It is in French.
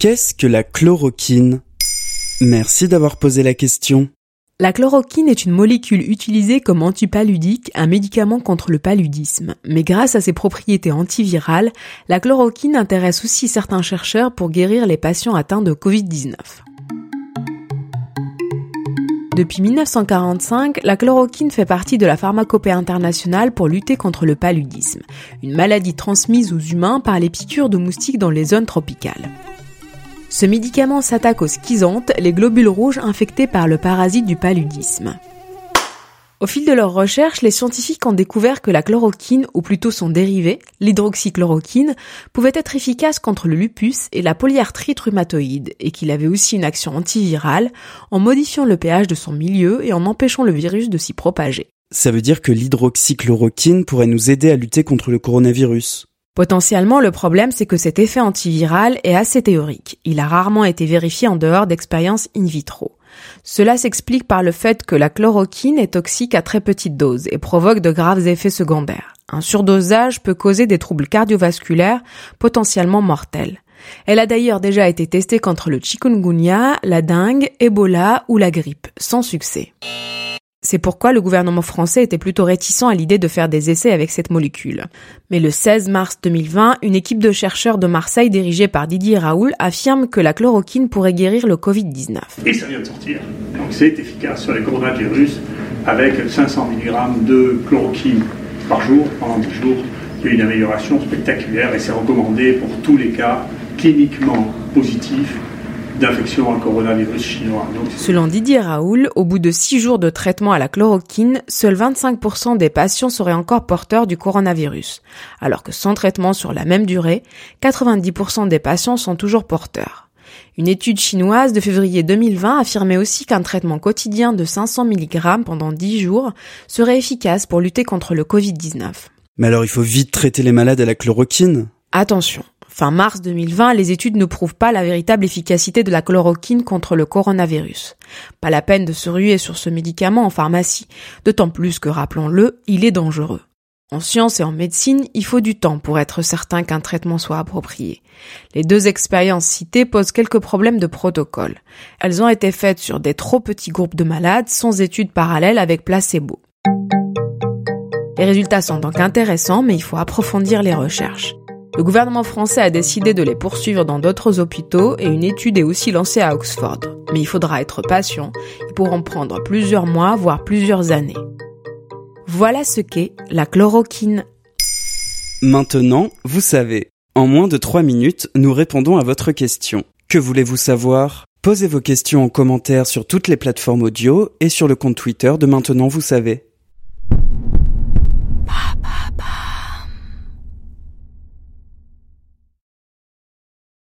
Qu'est-ce que la chloroquine? Merci d'avoir posé la question. La chloroquine est une molécule utilisée comme antipaludique, un médicament contre le paludisme. Mais grâce à ses propriétés antivirales, la chloroquine intéresse aussi certains chercheurs pour guérir les patients atteints de Covid-19. Depuis 1945, la chloroquine fait partie de la pharmacopée internationale pour lutter contre le paludisme, une maladie transmise aux humains par les piqûres de moustiques dans les zones tropicales. Ce médicament s'attaque aux schizantes, les globules rouges infectés par le parasite du paludisme. Au fil de leurs recherches, les scientifiques ont découvert que la chloroquine, ou plutôt son dérivé, l'hydroxychloroquine, pouvait être efficace contre le lupus et la polyarthrite rhumatoïde, et qu'il avait aussi une action antivirale en modifiant le pH de son milieu et en empêchant le virus de s'y propager. Ça veut dire que l'hydroxychloroquine pourrait nous aider à lutter contre le coronavirus. Potentiellement, le problème, c'est que cet effet antiviral est assez théorique. Il a rarement été vérifié en dehors d'expériences in vitro. Cela s'explique par le fait que la chloroquine est toxique à très petite dose et provoque de graves effets secondaires. Un surdosage peut causer des troubles cardiovasculaires potentiellement mortels. Elle a d'ailleurs déjà été testée contre le chikungunya, la dengue, Ebola ou la grippe, sans succès. C'est pourquoi le gouvernement français était plutôt réticent à l'idée de faire des essais avec cette molécule. Mais le 16 mars 2020, une équipe de chercheurs de Marseille dirigée par Didier Raoul affirme que la chloroquine pourrait guérir le Covid-19. Et ça vient de sortir. Donc c'est efficace sur les coronavirus avec 500 mg de chloroquine par jour pendant 10 jours. Il y a une amélioration spectaculaire et c'est recommandé pour tous les cas cliniquement positifs d'infection au coronavirus chinois. Selon Didier Raoul, au bout de six jours de traitement à la chloroquine, seuls 25% des patients seraient encore porteurs du coronavirus, alors que sans traitement sur la même durée, 90% des patients sont toujours porteurs. Une étude chinoise de février 2020 affirmait aussi qu'un traitement quotidien de 500 mg pendant 10 jours serait efficace pour lutter contre le Covid-19. Mais alors il faut vite traiter les malades à la chloroquine? Attention, Fin mars 2020, les études ne prouvent pas la véritable efficacité de la chloroquine contre le coronavirus. Pas la peine de se ruer sur ce médicament en pharmacie, d'autant plus que, rappelons-le, il est dangereux. En science et en médecine, il faut du temps pour être certain qu'un traitement soit approprié. Les deux expériences citées posent quelques problèmes de protocole. Elles ont été faites sur des trop petits groupes de malades sans études parallèles avec placebo. Les résultats sont donc intéressants, mais il faut approfondir les recherches. Le gouvernement français a décidé de les poursuivre dans d'autres hôpitaux et une étude est aussi lancée à Oxford. Mais il faudra être patient, ils pourront prendre plusieurs mois, voire plusieurs années. Voilà ce qu'est la chloroquine. Maintenant, vous savez. En moins de 3 minutes, nous répondons à votre question. Que voulez-vous savoir? Posez vos questions en commentaire sur toutes les plateformes audio et sur le compte Twitter de Maintenant, vous savez.